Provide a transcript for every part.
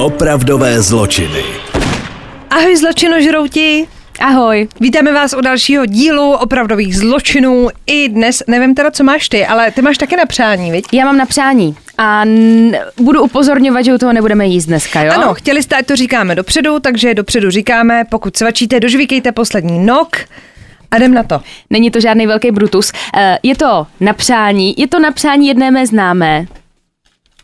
Opravdové zločiny. Ahoj zločinožrouti! Ahoj. Vítáme vás u dalšího dílu opravdových zločinů. I dnes, nevím teda, co máš ty, ale ty máš taky na přání, viď? Já mám na přání a n- budu upozorňovat, že u toho nebudeme jíst dneska, jo? Ano, chtěli jste, ať to říkáme dopředu, takže dopředu říkáme, pokud svačíte, dožvíkejte poslední nok a jdem na to. Není to žádný velký brutus. Eh, Je to na přání, je to na přání jedné mé známé.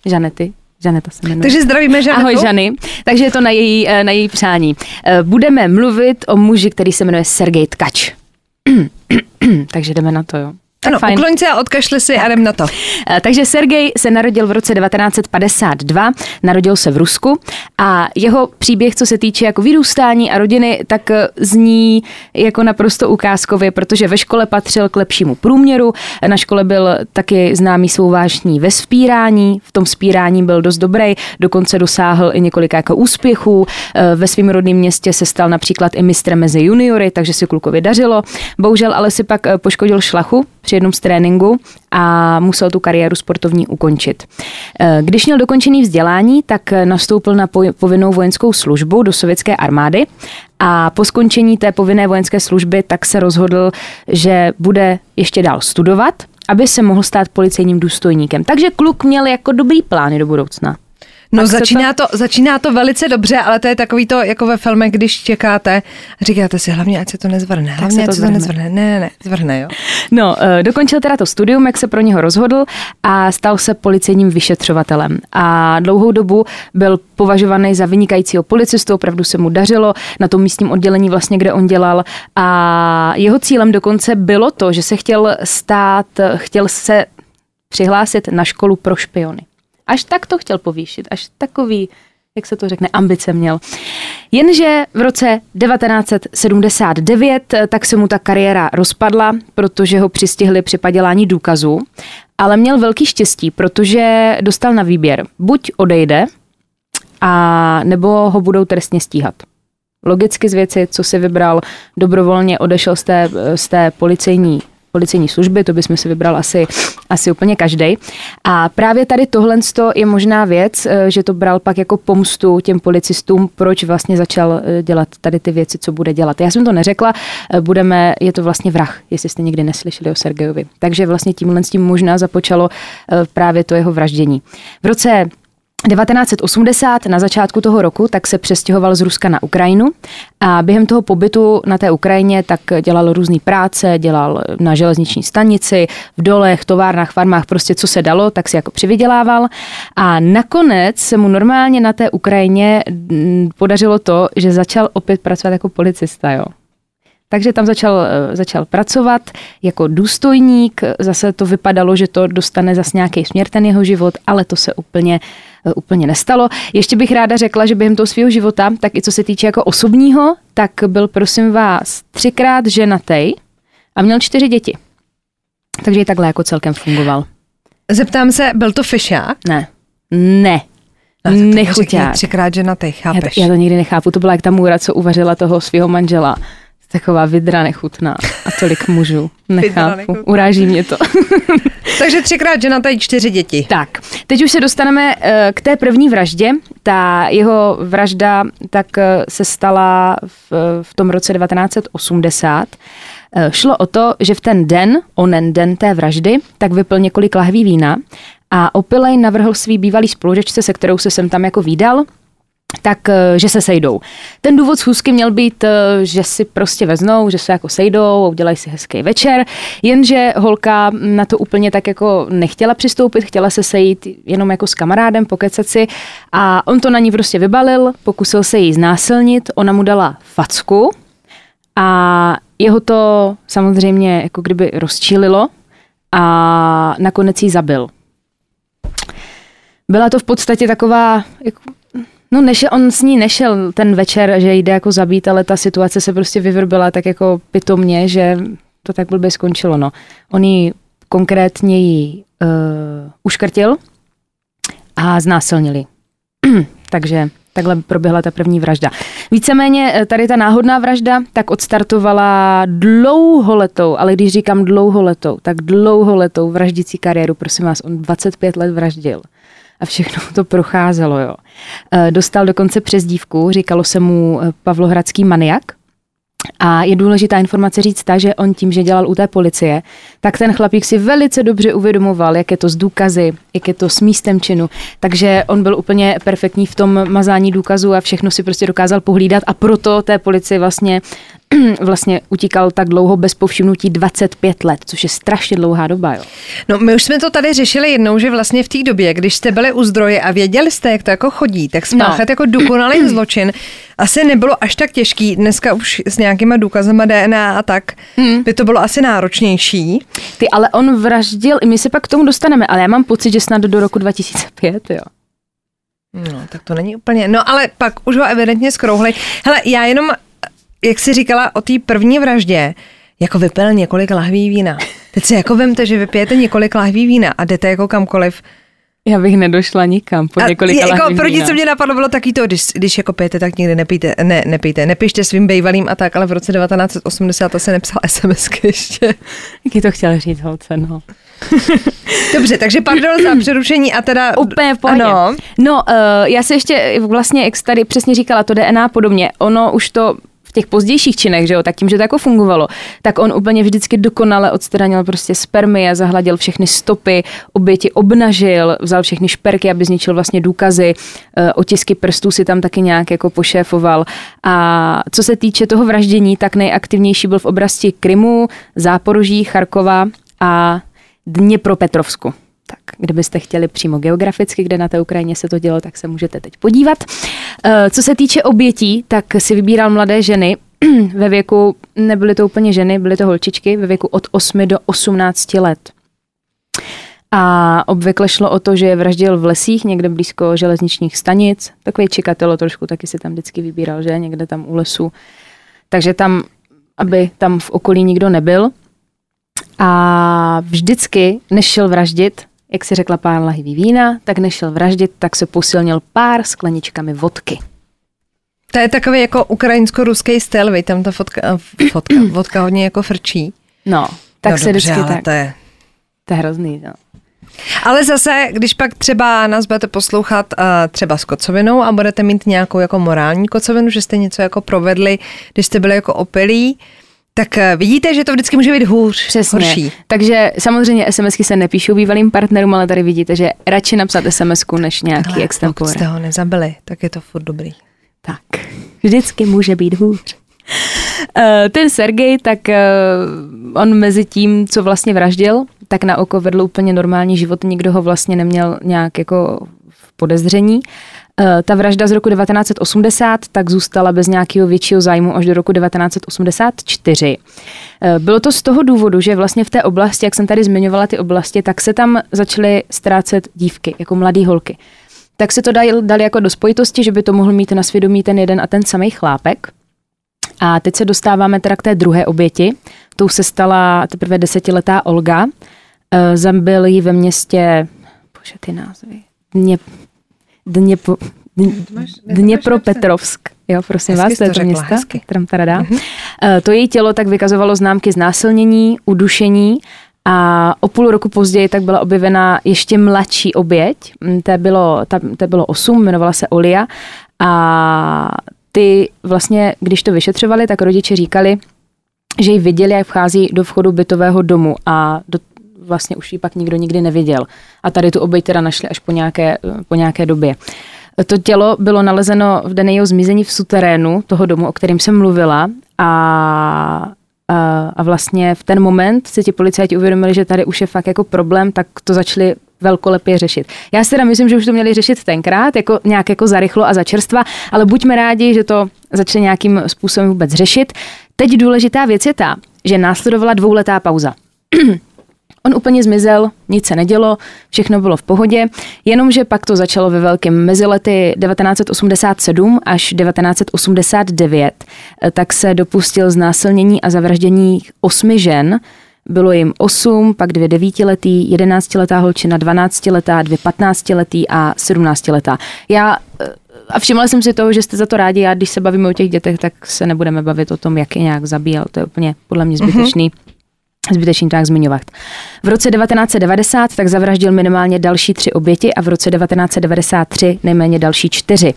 Žanety. Žaneta se jmenuje. Takže zdravíme Žanetu. Ahoj Žany. Takže je to na její, eh, na její přání. Eh, Budeme mluvit o muži, který se jmenuje Sergej Tkač. Takže jdeme na to, jo. Tak Ano, fajn. ukloň se a odkašli si a jdem na to. Eh, Takže Sergej se narodil v roce 1952, narodil se v Rusku a jeho příběh, co se týče jako vyrůstání a rodiny, tak eh, zní jako naprosto ukázkově, protože ve škole patřil k lepšímu průměru, na škole byl taky známý svou vášní ve spírání, v tom spírání byl dost dobrý, dokonce dosáhl i několika jako úspěchů, Eh, ve svém rodném městě se stal například i mistrem mezi juniory, takže se klukovi dařilo. Bohužel ale si pak poškodil šlachu při jednom z tréninku a musel tu kariéru sportovní ukončit. Eh, Když měl dokončený vzdělání, tak nastoupil na povinnou vojenskou službu do sovětské armády a po skončení té povinné vojenské služby tak se rozhodl, že bude ještě dál studovat, aby se mohl stát policejním důstojníkem. Takže kluk měl jako dobrý plány do budoucna. No začíná to, začíná to velice dobře, ale to je takový to, jako ve filmech, když čekáte a říkáte si hlavně, ať se to nezvrhne, hlavně, se ať to se to zvrhne. nezvrhne. Ne, ne, ne, zvrhne, jo. No, eh, dokončil teda to studium, jak se pro něho rozhodl a stal se policejním vyšetřovatelem. A dlouhou dobu byl považovaný za vynikajícího policistu, opravdu se mu dařilo na tom místním oddělení vlastně, kde on dělal. A jeho cílem dokonce bylo to, že se chtěl stát, chtěl se přihlásit na školu pro špiony. Až tak to chtěl povýšit, až takový, jak se to řekne, ambice měl. Jenže v roce 1979 eh, tak se mu ta kariéra rozpadla, protože ho přistihli při padělání důkazů, ale měl velký štěstí, protože dostal na výběr. Buď odejde, a nebo ho budou trestně stíhat. Logicky z věci, co si vybral, dobrovolně odešel z té, z té policejní policejní služby, to bychom si vybral asi, asi úplně každý. A právě tady tohle je možná věc, eh, že to bral pak jako pomstu těm policistům, proč vlastně začal eh, dělat tady ty věci, co bude dělat. Já jsem to neřekla, eh, budeme, je to vlastně vrah, jestli jste někdy neslyšeli o Sergejovi. Takže vlastně tímhle s tím možná započalo právě to jeho vraždění. V roce 1980 na začátku toho roku tak se přestěhoval z Ruska na Ukrajinu. A během toho pobytu na té Ukrajině tak dělal různé práce, dělal na železniční stanici, v dolech, továrnách, farmách, prostě co se dalo, tak si jako přivydělával. A nakonec se mu normálně na té Ukrajině mm, podařilo to, že začal opět pracovat jako policista, jo. Takže tam začal, eh, začal pracovat jako důstojník, zase to vypadalo, že to dostane zase nějaký směr ten jeho život, ale to se úplně, eh, úplně nestalo. Ještě bych ráda řekla, že během toho svého života, tak i co se týče jako osobního, tak byl prosím vás třikrát ženatej a měl čtyři děti. Takže i takhle jako celkem fungoval. Zeptám se, byl to fišák? Ne. Ne. No, Nechuťák. Třikrát ženatý, Já chápeš? to, já to nikdy nechápu. To byla jak ta můra, co uvařila toho svého manžela. Taková vidra nechutná a tolik mužů. Nechápu. Uráží mě to. Takže třikrát ženatý, čtyři děti. tak, teď už se dostaneme eh, k té první vraždě. Ta jeho vražda tak eh, se stala v, v tom roce 1980. Eh, Šlo o to, že v ten den, onen den té vraždy, tak vypil několik lahví vína a opilej navrhl svý bývalý spolužečce, se kterou se sem tam jako výdal, tak, eh, že se sejdou. Ten důvod schůzky měl být, eh, že si prostě veznou, že se jako sejdou, udělají si hezký večer, jenže holka na to úplně tak jako nechtěla přistoupit, chtěla se sejít jenom jako s kamarádem, pokecat si a on to na ní prostě vybalil, pokusil se jí znásilnit, ona mu dala facku a jeho to samozřejmě jako kdyby rozčílilo a nakonec jí zabil. Byla to v podstatě taková, jako, no nešel, on s ní nešel ten večer, že jde jako zabít, ale ta situace se prostě vyvrbila tak jako pitomně, že to tak blbě skončilo. No. On jí konkrétně jí uh, uškrtil a znásilnili. Takže takhle proběhla ta první vražda. Víceméně eh, tady ta náhodná vražda tak odstartovala dlouholetou, ale když říkám dlouholetou, tak dlouholetou vraždící kariéru, prosím vás, on 25 let vraždil. A všechno to procházelo. Jo. Eh, dostal dokonce přezdívku, říkalo se mu eh, Pavlohradský maniak, a je důležitá informace říct ta, že on tím, že dělal u té policie, tak ten chlapík si velice dobře uvědomoval, jak je to s důkazy, jak je to s místem činu. Takže on byl úplně perfektní v tom mazání důkazů a všechno si prostě dokázal pohlídat a proto té policii vlastně vlastně utíkal tak dlouho bez povšimnutí 25 let, což je strašně dlouhá doba. Jo. No my už jsme to tady řešili jednou, že vlastně v té době, když jste byli u zdroje a věděli jste, jak to jako chodí, tak spáchat no. jako dokonalý zločin asi nebylo až tak těžký. Dneska už s nějakýma důkazama DNA a tak hmm. by to bylo asi náročnější. Ty, ale on vraždil, my se pak k tomu dostaneme, ale já mám pocit, že snad do roku 2005, jo. No, tak to není úplně. No, ale pak už ho evidentně skrouhli. Hele, já jenom jak jsi říkala o té první vraždě, jako vypil několik lahví vína. Teď si jako vemte, že vypijete několik lahví vína a jdete jako kamkoliv. Já bych nedošla nikam po několik jako lahví První, co mě napadlo, bylo taky to, když, když jako pijete, tak nikdy nepijte, ne, nepijte, nepište svým bejvalým a tak, ale v roce 1980 to se nepsal SMS ještě. Jaký to chtěl říct, holce, no. Dobře, takže pardon za přerušení a teda... Úplně v pohodě. Ano. No, uh, já se ještě vlastně, jak tady přesně říkala, to DNA podobně, ono už to těch pozdějších činech, že jo, tak tím, že to jako fungovalo, tak on úplně vždycky dokonale odstranil prostě spermie, zahladil všechny stopy, oběti obnažil, vzal všechny šperky, aby zničil vlastně důkazy, eh, otisky prstů si tam taky nějak jako pošéfoval. A co se týče toho vraždění, tak nejaktivnější byl v oblasti Krymu, Záporoží, Charkova a Dněpropetrovsku. Tak kdybyste chtěli přímo geograficky, kde na té Ukrajině se to dělo, tak se můžete teď podívat. Eh, co se týče obětí, tak si vybíral mladé ženy ve věku, nebyly to úplně ženy, byly to holčičky, ve věku od 8 do 18 let. A obvykle šlo o to, že je vraždil v lesích, někde blízko železničních stanic. Takový čikatelo trošku taky si tam vždycky vybíral, že někde tam u lesu. Takže tam, aby tam v okolí nikdo nebyl. A vždycky, než šel vraždit, jak si řekla pár lahví vína, tak nešel vraždit, tak se posilnil pár skleničkami vodky. To je takový jako ukrajinsko-ruský styl, vej, tam ta fotka, eh, fotka, vodka hodně jako frčí. No, tak no se dobře, vždycky tak. To je... to je hrozný, no. Ale zase, když pak třeba nás budete poslouchat uh, třeba s kocovinou a budete mít nějakou jako morální kocovinu, že jste něco jako provedli, když jste byli jako opilí, tak eh, vidíte, že to vždycky může být hůř, Přesně. horší. Takže samozřejmě SMSky se nepíšou bývalým partnerům, ale tady vidíte, že radši napsat SMSku než nějaký Ale extempore. Pokud jste ho nezabili, tak je to furt dobrý. Tak, vždycky může být hůř. Uh, ten Sergej, tak uh, on mezi tím, co vlastně vraždil, tak na oko vedl úplně normální život, nikdo ho vlastně neměl nějak jako v podezření. Eh, ta vražda z roku 1980 tak zůstala bez nějakého většího zájmu až do roku 1984. Eh, bylo to z toho důvodu, že vlastně v té oblasti, jak jsem tady zmiňovala ty oblasti, tak se tam začaly ztrácet dívky, jako mladé holky. Tak se to dali, dali jako do spojitosti, že by to mohl mít na svědomí ten jeden a ten samý chlápek. A teď se dostáváme teda k té druhé oběti. Tou se stala teprve desetiletá Olga. Eh, zabil ji ve městě, bože ty názvy, Dně, Dněpo, Dněpropetrovsk. Jo, prosím hezky vás, to je to město. Tam tady Mm-hmm. To její tělo tak vykazovalo známky znásilnění, udušení a o půl roku později tak byla objevena ještě mladší oběť. Mm, té bylo, ta, té bylo osm, jmenovala se Olia a ty vlastně, když to vyšetřovali, tak rodiče říkali, že ji viděli, jak vchází do vchodu bytového domu a do, vlastně už ji pak nikdo nikdy neviděl. A tady tu oběť teda našli až po nějaké, po nějaké době. To tělo bylo nalezeno v den jeho zmizení v suterénu toho domu, o kterém jsem mluvila a, a, a vlastně v ten moment se ti policajti uvědomili, že tady už je fakt jako problém, tak to začali velkolepě řešit. Já si teda myslím, že už to měli řešit tenkrát, jako nějak jako zarychlo a začerstva, ale buďme rádi, že to začali nějakým způsobem vůbec řešit. Teď důležitá věc je ta, že následovala dvouletá pauza. On úplně zmizel, nic se nedělo, všechno bylo v pohodě, jenomže pak to začalo ve velkém. Mezi lety 1987 až 1989 eh, tak se dopustil znásilnění a zavraždění osmi žen, bylo jim osm, pak dvě devítiletý, jedenáctiletá holčina, dvanáctiletá, dvě patnáctiletý a sedmnáctiletá. Já eh, a všimla jsem si toho, že jste za to rádi. Já, když se bavíme o těch dětech, tak se nebudeme bavit o tom, jak je nějak zabíjel. To je úplně podle mě zbytečný. Mm-hmm Zbytečný to jak zmiňovat. V roce 1990 tak zavraždil minimálně další tři oběti a v roce 1993 nejméně další čtyři.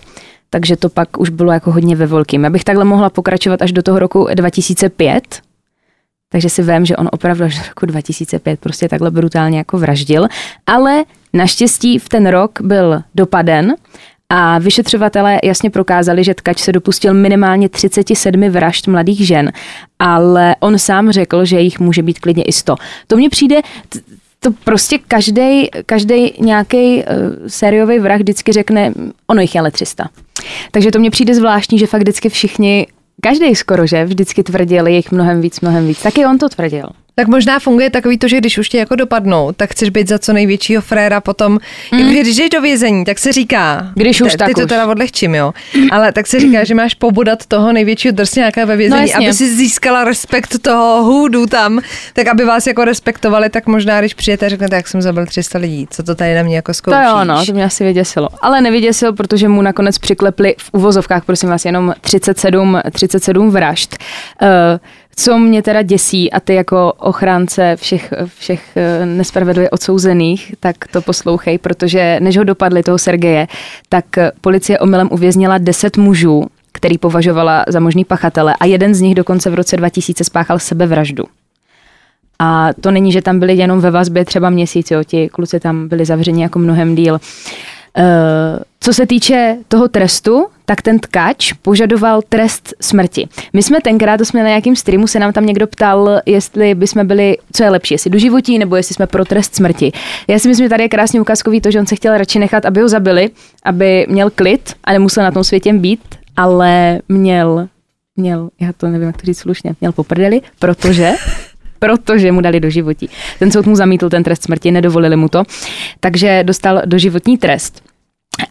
Takže to pak už bylo jako hodně ve velkým. Já bych takhle mohla pokračovat až do toho roku 2005, takže si vím, že on opravdu až do roku 2005 prostě takhle brutálně jako vraždil, ale naštěstí v ten rok byl dopaden a vyšetřovatelé jasně prokázali, že tkač se dopustil minimálně 37 vražd mladých žen, ale on sám řekl, že jich může být klidně i 100. To mně přijde, to prostě každý každý nějaký uh, sériový vrah vždycky řekne, ono jich je ale 300. Takže to mně přijde zvláštní, že fakt vždycky všichni, každý skoro, že vždycky tvrdil, je jich mnohem víc, mnohem víc. Taky on to tvrdil. Tak možná funguje takový to, že když už tě jako dopadnou, tak chceš být za co největšího fréra potom. Mm. Jako, když jdeš do vězení, tak se říká, když už te, tak ty to už. teda odlehčím, jo. Ale tak se říká, že máš pobudat toho největšího drsňáka ve vězení, No aby si získala respekt toho hůdu tam, tak aby vás jako respektovali, tak možná, když přijete a řeknete, jak jsem zabil 300 lidí, co to tady na mě jako To zkoušíš. jo, no, to mě asi vyděsilo. Ale nevyděsil, protože mu nakonec přiklepli v uvozovkách, prosím vás, jenom 37, 37 vražd. Uh, co mě teda děsí, a ty jako ochránce všech, všech eh, nespravedlivě odsouzených, tak to poslouchej, protože než ho dopadli toho Sergeje, tak eh, policie omylem uvěznila 10 mužů, který považovala za možný pachatele a jeden z nich dokonce v roce 2000 spáchal sebevraždu. A to není, že tam byli jenom ve vazbě třeba měsíc, jo, ti kluci tam byli zavřeni jako mnohem díl. Uh, co se týče toho trestu, tak ten tkač požadoval trest smrti. My jsme tenkrát, to jsme na nějakým streamu, se nám tam někdo ptal, jestli bychom byli, co je lepší, jestli do životí, nebo jestli jsme pro trest smrti. Já si myslím, že tady je krásně ukázkový to, že on se chtěl radši nechat, aby ho zabili, aby měl klid a nemusel na tom světě být, ale měl, měl, já to nevím, jak to říct slušně, měl poprdeli, protože protože mu dali do životí. Ten soud mu zamítl ten trest smrti, nedovolili mu to, takže dostal doživotní trest.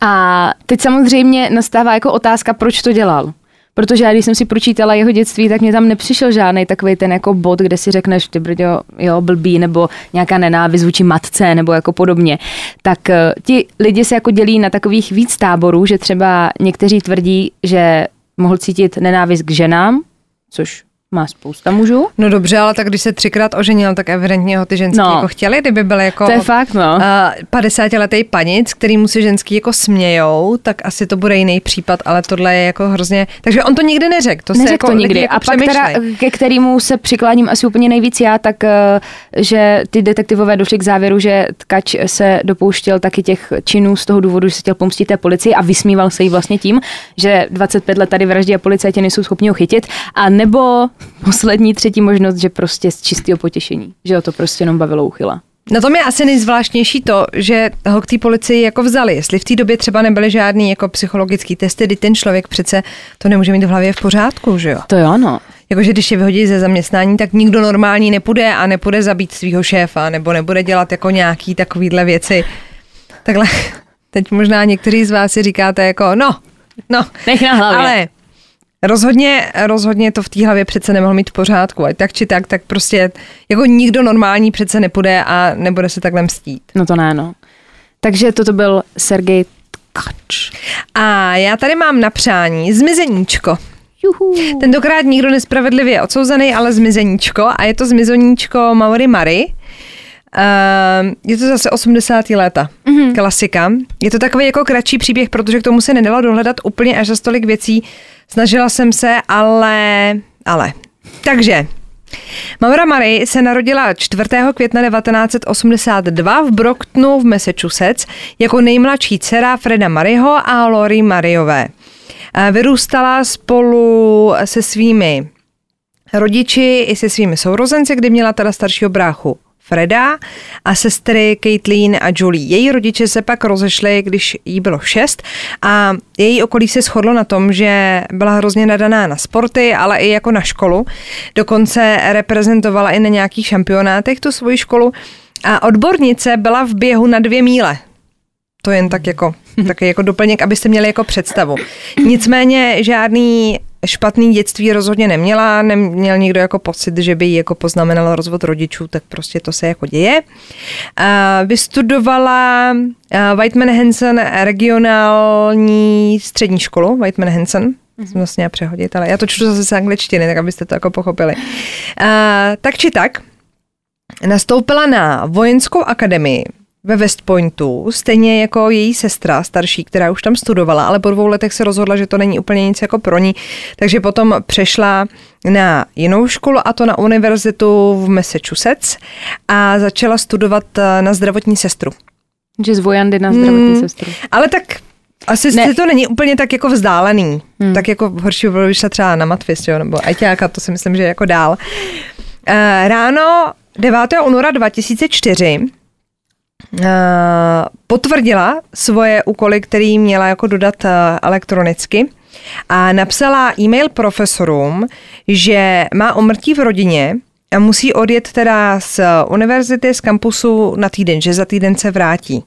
A teď samozřejmě nastává jako otázka, proč to dělal. Protože já, když jsem si pročítala jeho dětství, tak mě tam nepřišel žádný takový ten jako bod, kde si řekneš, ty brďo, jo, blbý, nebo nějaká nenávist vůči matce, nebo jako podobně. Tak eh, ti lidi se jako dělí na takových víc táborů, že třeba někteří tvrdí, že mohl cítit nenávist k ženám, což má spousta mužů. No dobře, ale tak když se třikrát oženil, tak evidentně ho ty ženský No. jako chtěli, kdyby byl jako To je fakt, no. uh, 50-letý panic, který mu si ženský jako smějou, tak asi to bude jiný případ, ale tohle je jako hrozně... Takže on to nikdy neřekl, to se Neřekl jako to nikdy. Jako a pak teda, ke kterému se přikláním asi úplně nejvíc já, tak eh, že ty detektivové došli k závěru, že Tkač se dopouštěl taky těch činů z toho důvodu, že se chtěl pomstit té policii a vysmíval se jí vlastně tím, že 25 let tady vraždí a policajti nejsou schopni ho chytit. A nebo poslední třetí možnost, že prostě z čistého potěšení, že ho to prostě jenom bavilo uchyla. Na tom je asi nejzvláštnější to, že ho k té policii jako vzali. Jestli v té době třeba nebyly žádný jako psychologický testy, kdy ten člověk přece to nemůže mít v hlavě v pořádku, že jo? To jo, no. Jakože když je vyhodí ze zaměstnání, tak nikdo normální nepůjde a nepůjde zabít svého šéfa, nebo nebude dělat jako nějaký takovýhle věci. Takhle, teď možná někteří z vás si říkáte jako, no, no, Nech na hlavě. ale rozhodně, rozhodně to v té hlavě přece nemohl mít v pořádku. Ať tak či tak, tak prostě jako nikdo normální přece nepůjde a nebude se takhle mstít. No to ne, no. Takže toto byl Sergej Tkač. A já tady mám na přání zmizeníčko. Juhu. Tentokrát nikdo nespravedlivě odsouzený, ale zmizeníčko a je to zmizeníčko Maori Mary. Uh, je to zase 80. léta, mm-hmm. klasika. Je to takový jako kratší příběh, protože k tomu se nedalo dohledat úplně až za stolik věcí. Snažila jsem se, ale... ale. Takže, Maura Murray se narodila 4. května 1982 v Brocktonu v Massachusetts jako nejmladší dcera Freda Murrayho a Lori. Eh, Vyrůstala spolu se svými rodiči i se svými sourozenci, kdy měla teda staršího bráchu Freda a sestry Caitlin a Julie. Její rodiče se pak rozešli, když jí bylo šest a její okolí se shodlo na tom, že byla hrozně nadaná na sporty, ale i jako na školu. Dokonce reprezentovala i na nějakých šampionátech tu svoji školu a odbornice byla v běhu na dvě míle. To jen tak jako, taky jako doplněk, abyste měli jako představu. Nicméně žádný špatný dětství rozhodně neměla, neměl nikdo jako pocit, že by jí jako poznamenal rozvod rodičů, tak prostě to se jako děje. Vystudovala Whiteman Hansen regionální střední školu, Whiteman Hansen, jsem vlastně přehodit, ale já to čtu zase z angličtiny, tak abyste to jako pochopili. Tak či tak, nastoupila na vojenskou akademii ve West Pointu, stejně jako její sestra starší, která už tam studovala, ale po dvou letech se rozhodla, že to není úplně nic jako pro ní, takže potom přešla na jinou školu a to na univerzitu v Massachusetts a začala studovat eh, na zdravotní sestru. Že z vojandy na zdravotní hmm, sestru. Ale tak asi ne. to není úplně tak jako vzdálený. Hmm. Tak jako horší by bylo, vyšla třeba na matfis, jo, nebo ajťáka, to si myslím, že je jako dál. Uh, ráno 9. února 2004 uh, potvrdila svoje úkoly, který měla jako dodat uh, elektronicky a napsala e-mail profesorům, že má umrtí v rodině a musí odjet teda z univerzity, z kampusu na týden, že za týden se vrátí.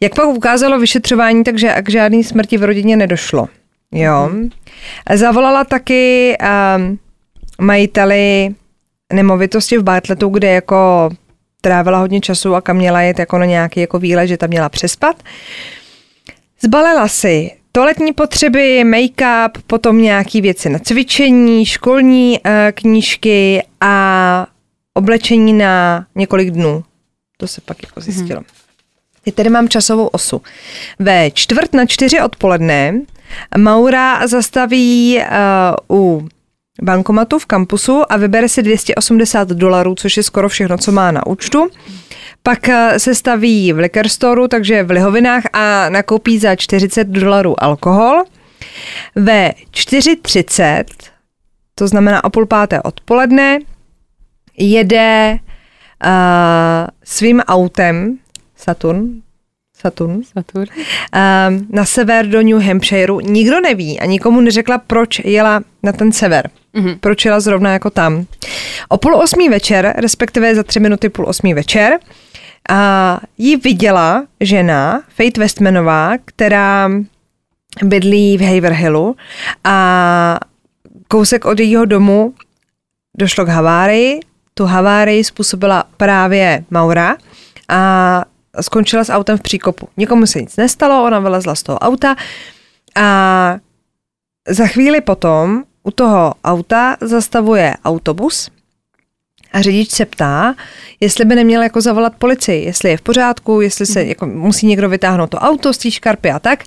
Jak pak ukázalo vyšetřování, takže k žádný smrti v rodině nedošlo. Jo. Zavolala taky um, majiteli nemovitosti v Bartletu, kde jako trávila hodně času a kam měla jet jako na nějaký jako výlet, že tam měla přespat. Zbalila si toaletní potřeby, make-up, potom nějaký věci na cvičení, školní uh, knížky a oblečení na několik dnů. To se pak jako zjistilo. Mm-hmm. Teď tady mám časovou osu. Ve čtvrt na čtyři odpoledne Maura zastaví uh, u bankomatu v kampusu a vybere si 280 dolarů, což je skoro všechno, co má na účtu. Pak uh, se staví v liquor store, takže v lihovinách a nakoupí za 40 dolarů alkohol. Ve 4.30, to znamená o půl páté odpoledne, jede uh, svým autem Saturn, Saturn, Saturn. Um, na sever do New Hampshireu. Nikdo neví a nikomu neřekla, proč jela na ten sever. Mm-hmm. Proč jela zrovna jako tam. O půl osmý večer, respektive za tři minuty půl osmý večer, a ji viděla žena, Faith Westmanová, která bydlí v Haverhillu a kousek od jejího domu došlo k havárii. Tu havárii způsobila právě Maura a skončila s autem v příkopu. Nikomu se nic nestalo, ona vylezla z toho auta a za chvíli potom u toho auta zastavuje autobus a řidič se ptá, jestli by neměl jako zavolat policii, jestli je v pořádku, jestli se jako musí někdo vytáhnout to auto z té škarpy a tak.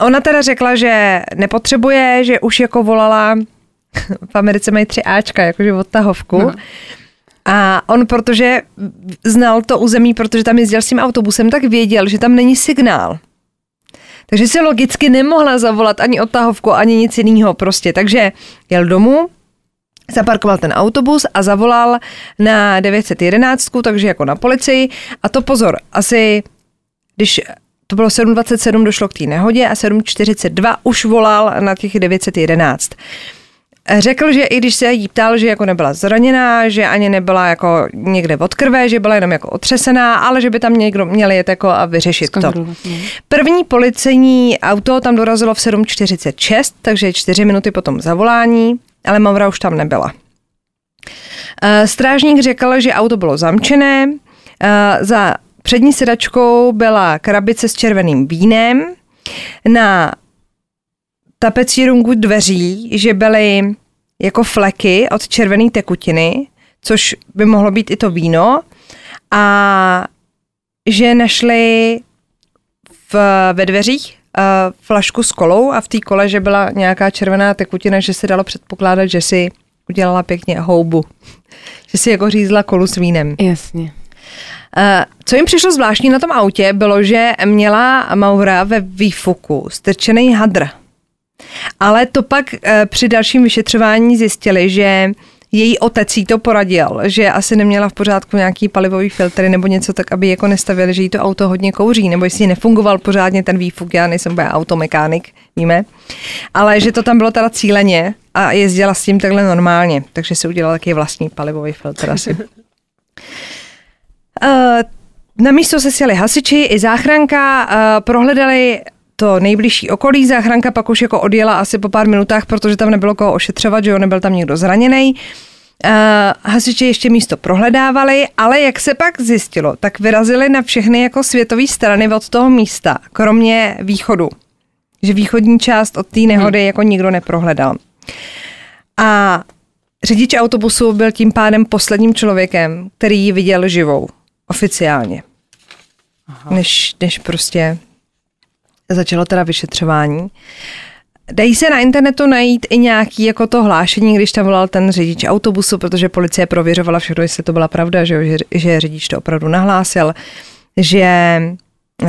Ona teda řekla, že nepotřebuje, že už jako volala, v Americe mají tři Ačka, jakože odtahovku, no. A on, protože znal to území, protože tam jezdil s tím autobusem, tak věděl, že tam není signál. Takže si logicky nemohla zavolat ani odtahovku, ani nic jiného prostě. Takže jel domů, zaparkoval ten autobus a zavolal na 911, takže jako na policii. A to pozor, asi když to bylo 7.27, došlo k té nehodě a 7.42 už volal na těch 911. Řekl, že i když se jí ptal, že jako nebyla zraněná, že ani nebyla jako někde od krve, že byla jenom jako otřesená, ale že by tam někdo měl jet jako a vyřešit to. No. První policejní auto tam dorazilo v 7.46, takže čtyři minuty po tom zavolání, ale Maura už tam nebyla. Eh, strážník řekl, že auto bylo zamčené, eh, za přední sedačkou byla krabice s červeným vínem, na tapecírungu dveří, že byly jako fleky od červené tekutiny, což by mohlo být i to víno, a že našli v, ve dveřích uh, flašku s kolou a v té kole, že byla nějaká červená tekutina, že se dalo předpokládat, že si udělala pěkně houbu. Že si jako řízla kolu s vínem. Jasně. Uh, co jim přišlo zvláštní na tom autě, bylo, že měla Maura ve výfuku strčený hadr. Ale to pak eh, při dalším vyšetřování zjistili, že její otec jí to poradil, že asi neměla v pořádku nějaký palivový filtry nebo něco tak, aby jako nestavili, že jí to auto hodně kouří, nebo jestli nefungoval pořádně ten výfuk, já nejsem bude automechanik, víme, ale že to tam bylo teda cíleně a jezdila s tím takhle normálně, takže si udělala taky vlastní palivový filtr asi. Uh, na místo se sjeli hasiči i záchranka, uh, prohledali to nejbližší okolí. Záchranka pak už jako odjela asi po pár minutách, protože tam nebylo koho ošetřovat, že jo, nebyl tam někdo zraněný. Uh, hasiči ještě místo prohledávali, ale jak se pak zjistilo, tak vyrazili na všechny jako světové strany od toho místa, kromě východu. Že východní část od té nehody hmm. jako nikdo neprohledal. A řidič autobusu byl tím pádem posledním člověkem, který ji viděl živou, oficiálně. Než, než prostě začalo teda vyšetřování. Dají se na internetu najít i nějaký jako to hlášení, když tam volal ten řidič autobusu, protože policie prověřovala všechno, jestli to byla pravda, že, že, řidič to opravdu nahlásil, že uh,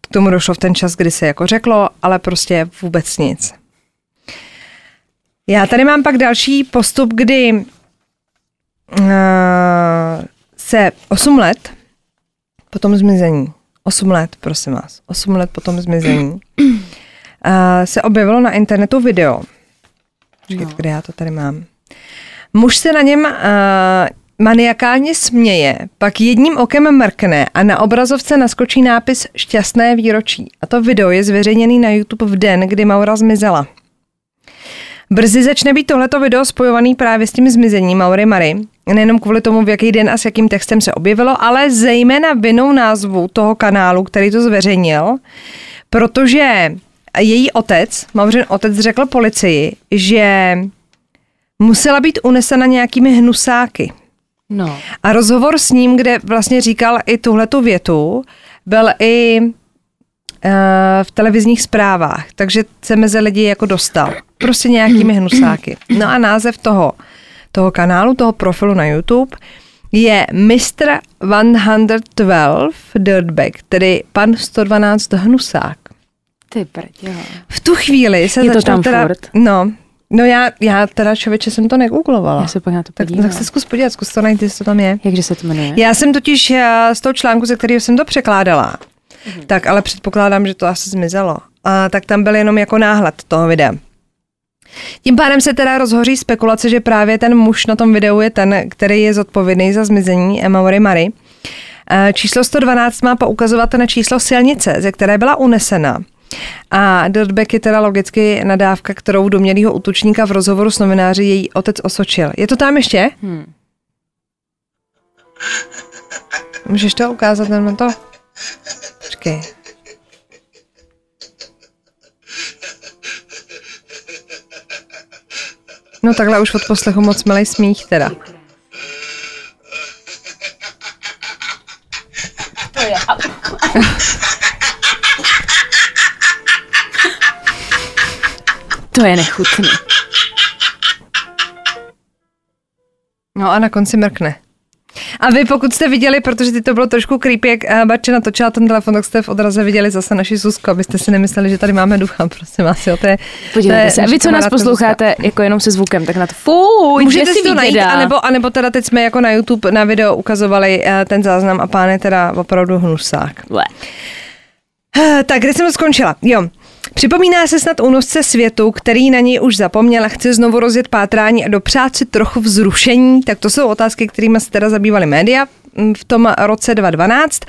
k tomu došlo v ten čas, kdy se jako řeklo, ale prostě vůbec nic. Já tady mám pak další postup, kdy uh, se 8 let po tom zmizení, 8 let, prosím vás, 8 let po tom zmizení, uh, se objevilo na internetu video. Počkejte, no. kde já to tady mám. Muž se na něm uh, maniakálně směje, pak jedním okem mrkne a na obrazovce naskočí nápis Šťastné výročí. A to video je zveřejněný na YouTube v den, kdy Maura zmizela. Brzy začne být tohleto video spojovaný právě s tím zmizením Maury Mary. Nejenom kvůli tomu, v jaký den a s jakým textem se objevilo, ale zejména vinou názvu toho kanálu, který to zveřejnil, protože její otec, Mauřin otec, řekl policii, že musela být unesena nějakými hnusáky. No. A rozhovor s ním, kde vlastně říkal i tuhletu větu, byl i uh, v televizních zprávách, takže se mezi lidi jako dostal. Prostě nějakými hnusáky. No a název toho, toho kanálu, toho profilu na YouTube je Mr. 112 Dirtbag, tedy pan 112 hnusák. Ty prdě. V tu chvíli se Je to tam teda, furt? No, no já, já teda člověče jsem to negooglovala. Já se na to tak, podívám. tak se zkus podívat, zkus to najít, jestli to tam je. Jakže se to jmenuje? Já jsem totiž eh, z toho článku, ze kterého jsem to překládala, tak ale předpokládám, že to asi zmizelo. A tak tam byl jenom jako náhled toho videa. Tím pádem se teda rozhoří spekulace, že právě ten muž na tom videu je ten, který je zodpovědný za zmizení Maury Mary. Eh, Číslo 112 má poukazovat na číslo silnice, ze které byla unesena. A Dirtbag je teda logicky nadávka, kterou domělýho útočníka v rozhovoru s novináři její otec osočil. Je to tam ještě? Hmm. Můžeš to ukázat na to? Počkej. No takhle už od poslechu moc milej smích teda. To je. to je nechutný. No a na konci mrkne. A vy pokud jste viděli, protože ty to bylo trošku creepy, jak eh, Barče natočila ten telefon, tak jste v odraze viděli zase naši Susku, abyste si nemysleli, že tady máme ducha, prosím vás, jo, to je... Podívejte to je se. A vy, co nás posloucháte jako jenom se zvukem, tak na to fuj, Můžete si to najít, děda. anebo, anebo teda teď jsme jako na YouTube na video ukazovali eh, ten záznam a pán je teda opravdu hnusák. Le. Eh, Tak, kde jsem to skončila? Jo. Připomíná se snad únosce světu, který na něj už zapomněl a chce znovu rozjet pátrání a dopřát si trochu vzrušení. Tak to jsou otázky, kterými se teda zabývaly média mm, v tom roce 2012.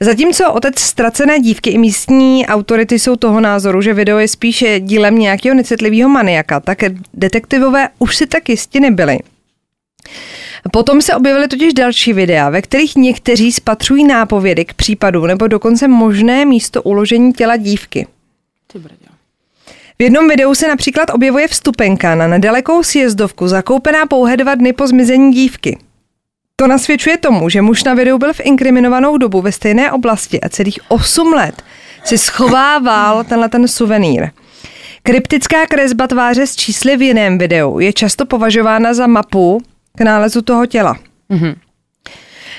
Zatímco otec ztracené dívky i místní autority jsou toho názoru, že video je spíše dílem nějakého necitlivého maniaka, tak detektivové už si tak jistě nebyli. Potom se objevily totiž další videa, ve kterých někteří spatřují nápovědy k případu nebo dokonce možné místo uložení těla dívky. Ty brdě. V jednom videu se například objevuje vstupenka na nedalekou sjezdovku, zakoupená pouhé dva dny po zmizení dívky. To nasvědčuje tomu, že muž na videu byl v inkriminovanou dobu ve stejné oblasti a celých 8 let si schovával tenhle ten suvenýr. Kryptická kresba tváře s čísly v jiném videu je často považována za mapu k nálezu toho těla. Mhm.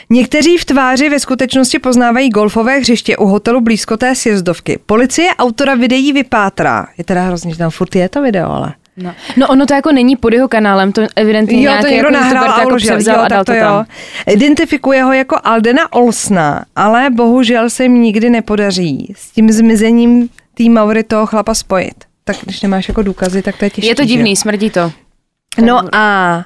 Někteří v tváři ve skutečnosti poznávají golfové hřiště u hotelu blízko té sjezdovky. Policie autora videí vypátrá. Je teda hrozně, že tam furt je to video, ale... No. no ono to jako není pod jeho kanálem, to evidentně Jo, nějaký to někdo jako nahrál to a jako převzal jo, a dal tak to to tam. jo. Identifikuje ho jako Aldena Olsna, ale bohužel se jim nikdy nepodaří s tím zmizením té Maury toho chlapa spojit. Tak když nemáš jako důkazy, tak to je těžké. Je to divný, smrdí to. No a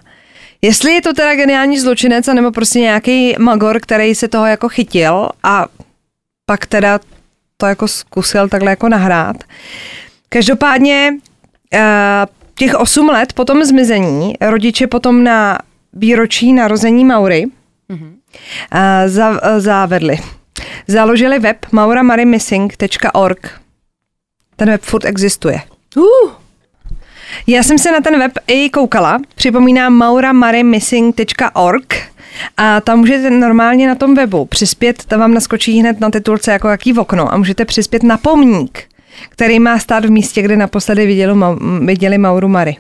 jestli je to teda geniální zločinec, nebo prostě nějaký magor, který se toho jako chytil a pak teda to jako zkusil takhle jako nahrát. Každopádně eh, těch 8 let po tom zmizení rodiče potom na výročí narození Maury závedli. Založili web mauramarimissing.org. Ten web furt existuje. Uh, Já jsem se na ten web i koukala. Připomínám mauramarimissing.org a tam můžete normálně na tom webu přispět, tam vám naskočí hned na titulce jako jaký v okno a můžete přispět na pomník, který má stát v místě, kde naposledy viděli, viděli Mauru Mary.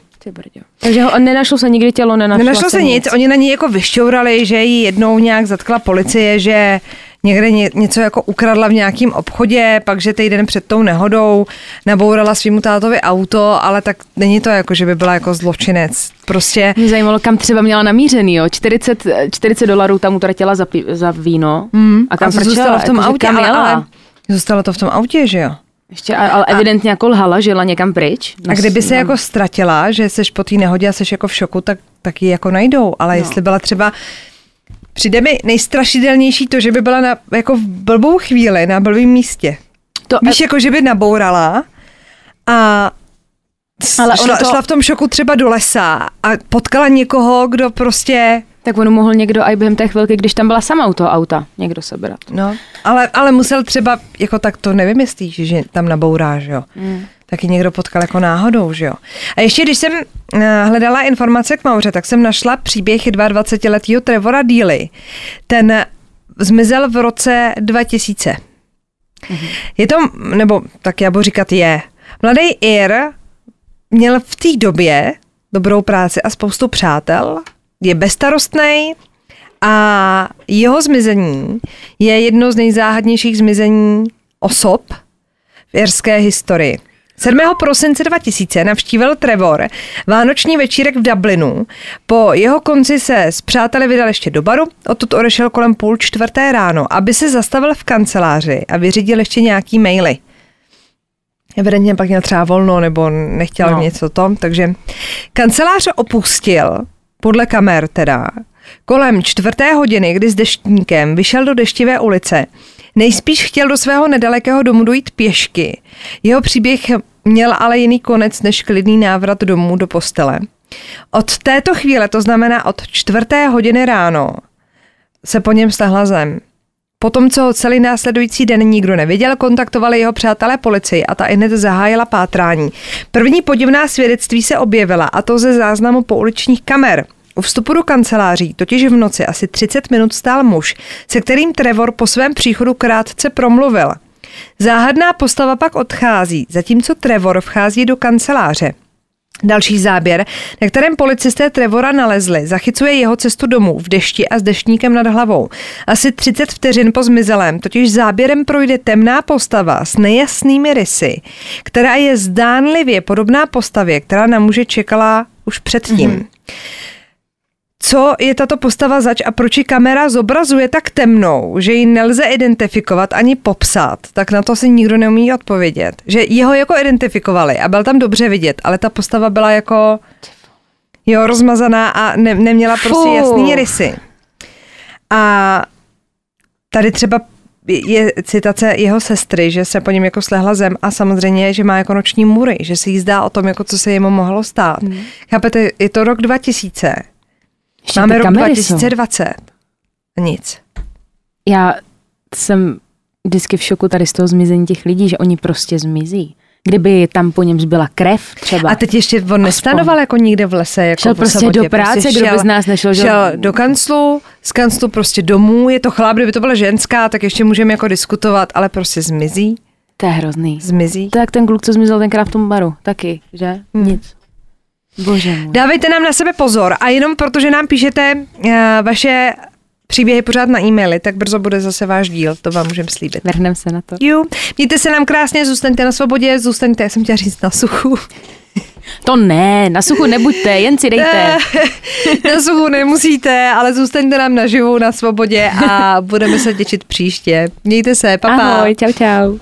Takže ho, nenašlo se nikdy tělo, nenašlo, nenašlo se nic. nic. Oni na ní jako vyšťourali, že ji jednou nějak zatkla policie, že někde ně, něco jako ukradla v nějakém obchodě, pak, že týden před tou nehodou nabourala svýmu tátovi auto, ale tak není to jako, že by byla jako zločinec. Prostě... Mě zajímalo, kam třeba měla namířený, jo? 40, 40 dolarů tam utratila za, za víno. Mm, a kam a zůstala v tom jako, autě, ale, ale, zůstalo to v tom autě, že jo? Ještě, ale evidentně jako lhala, že jela někam pryč. A kdyby se jako ztratila, že jsi po té nehodě a jsi jako v šoku, tak, tak ji jako najdou. Ale no. jestli byla třeba Přijde mi nejstrašidelnější to, že by byla na, jako v blbou chvíli na blbém místě. To, Víš, jako že by nabourala a ale šla, to... šla v tom šoku třeba do lesa a potkala někoho, kdo prostě... Tak on mohl někdo i během té chvilky, když tam byla sama u toho auta, někdo sebrat. No, ale, ale musel třeba, jako tak to nevymyslíš, že tam nabourá, že jo. Mm taky někdo potkal jako náhodou, že jo. A ještě když jsem eh, hledala informace k Mauře, tak jsem našla příběh 22-letého Trevora Dealy. Ten zmizel v roce 2000. Mm-hmm. Je to, nebo tak já budu říkat je. Mladý Ir měl v té době dobrou práci a spoustu přátel, je bezstarostný a jeho zmizení je jedno z nejzáhadnějších zmizení osob v irské historii. 7. prosince 2000 navštívil Trevor vánoční večírek v Dublinu. Po jeho konci se s přáteli vydal ještě do baru, odtud odešel kolem půl čtvrté ráno, aby se zastavil v kanceláři a vyřídil ještě nějaký maily. Evidentně pak měl třeba volno nebo nechtěl no. něco tom, takže kancelář opustil, podle kamer teda, kolem čtvrté hodiny, kdy s deštníkem vyšel do deštivé ulice. Nejspíš chtěl do svého nedalekého domu dojít pěšky. Jeho příběh měl ale jiný konec než klidný návrat domů do postele. Od této chvíle, to znamená od čtvrté hodiny ráno, se po něm stahla zem. Potom, co ho celý následující den nikdo neviděl, kontaktovali jeho přátelé policii a ta i hned zahájila pátrání. První podivná svědectví se objevila a to ze záznamu pouličních kamer. U vstupu do kanceláří totiž v noci asi 30 minut stál muž, se kterým Trevor po svém příchodu krátce promluvil – Záhadná postava pak odchází, zatímco Trevor vchází do kanceláře. Další záběr, na kterém policisté Trevora nalezli, zachycuje jeho cestu domů v dešti a s deštníkem nad hlavou. Asi 30 vteřin po zmizelém totiž záběrem projde temná postava s nejasnými rysy, která je zdánlivě podobná postavě, která na muže čekala už předtím. Mm-hmm co je tato postava zač a proč ji kamera zobrazuje tak temnou, že ji nelze identifikovat ani popsat, tak na to si nikdo neumí odpovědět. Že jeho jako identifikovali a byl tam dobře vidět, ale ta postava byla jako jo, rozmazaná a ne, neměla prostě jasný rysy. A tady třeba je citace jeho sestry, že se po něm jako slehla zem a samozřejmě, že má jako noční mury, že si jí zdá o tom, jako co se jemu mohlo stát. Hmm. Chápete, je to rok 2000 ještě Máme rok 2020. Jsou. Nic. Já jsem vždycky v šoku tady z toho zmizení těch lidí, že oni prostě zmizí. Kdyby tam po něm zbyla krev třeba. A teď ještě on nestanoval jako nikde v lese. Jako šel prostě sobotě, do práce, prostě kdo by z nás nešel. Šel že... do kanclu, z kanclu prostě domů, je to chlap, kdyby to byla ženská, tak ještě můžeme jako diskutovat, ale prostě zmizí. To je hrozný. Zmizí. Tak ten kluk, co zmizel tenkrát v tom baru, taky, že? Hmm. Nic. Bože můj. Dávejte nám na sebe pozor a jenom protože nám píšete uh, vaše příběhy pořád na e-maily, tak brzo bude zase váš díl, to vám můžeme slíbit. Vrhneme se na to. Jo. Mějte se nám krásně, zůstaňte na svobodě, zůstaňte, já jsem chtěla říct na suchu. To ne, na suchu nebuďte, jen si dejte. na suchu nemusíte, ale zůstaňte nám naživu na svobodě a budeme se těšit příště. Mějte se, papa. Ahoj, čau čau.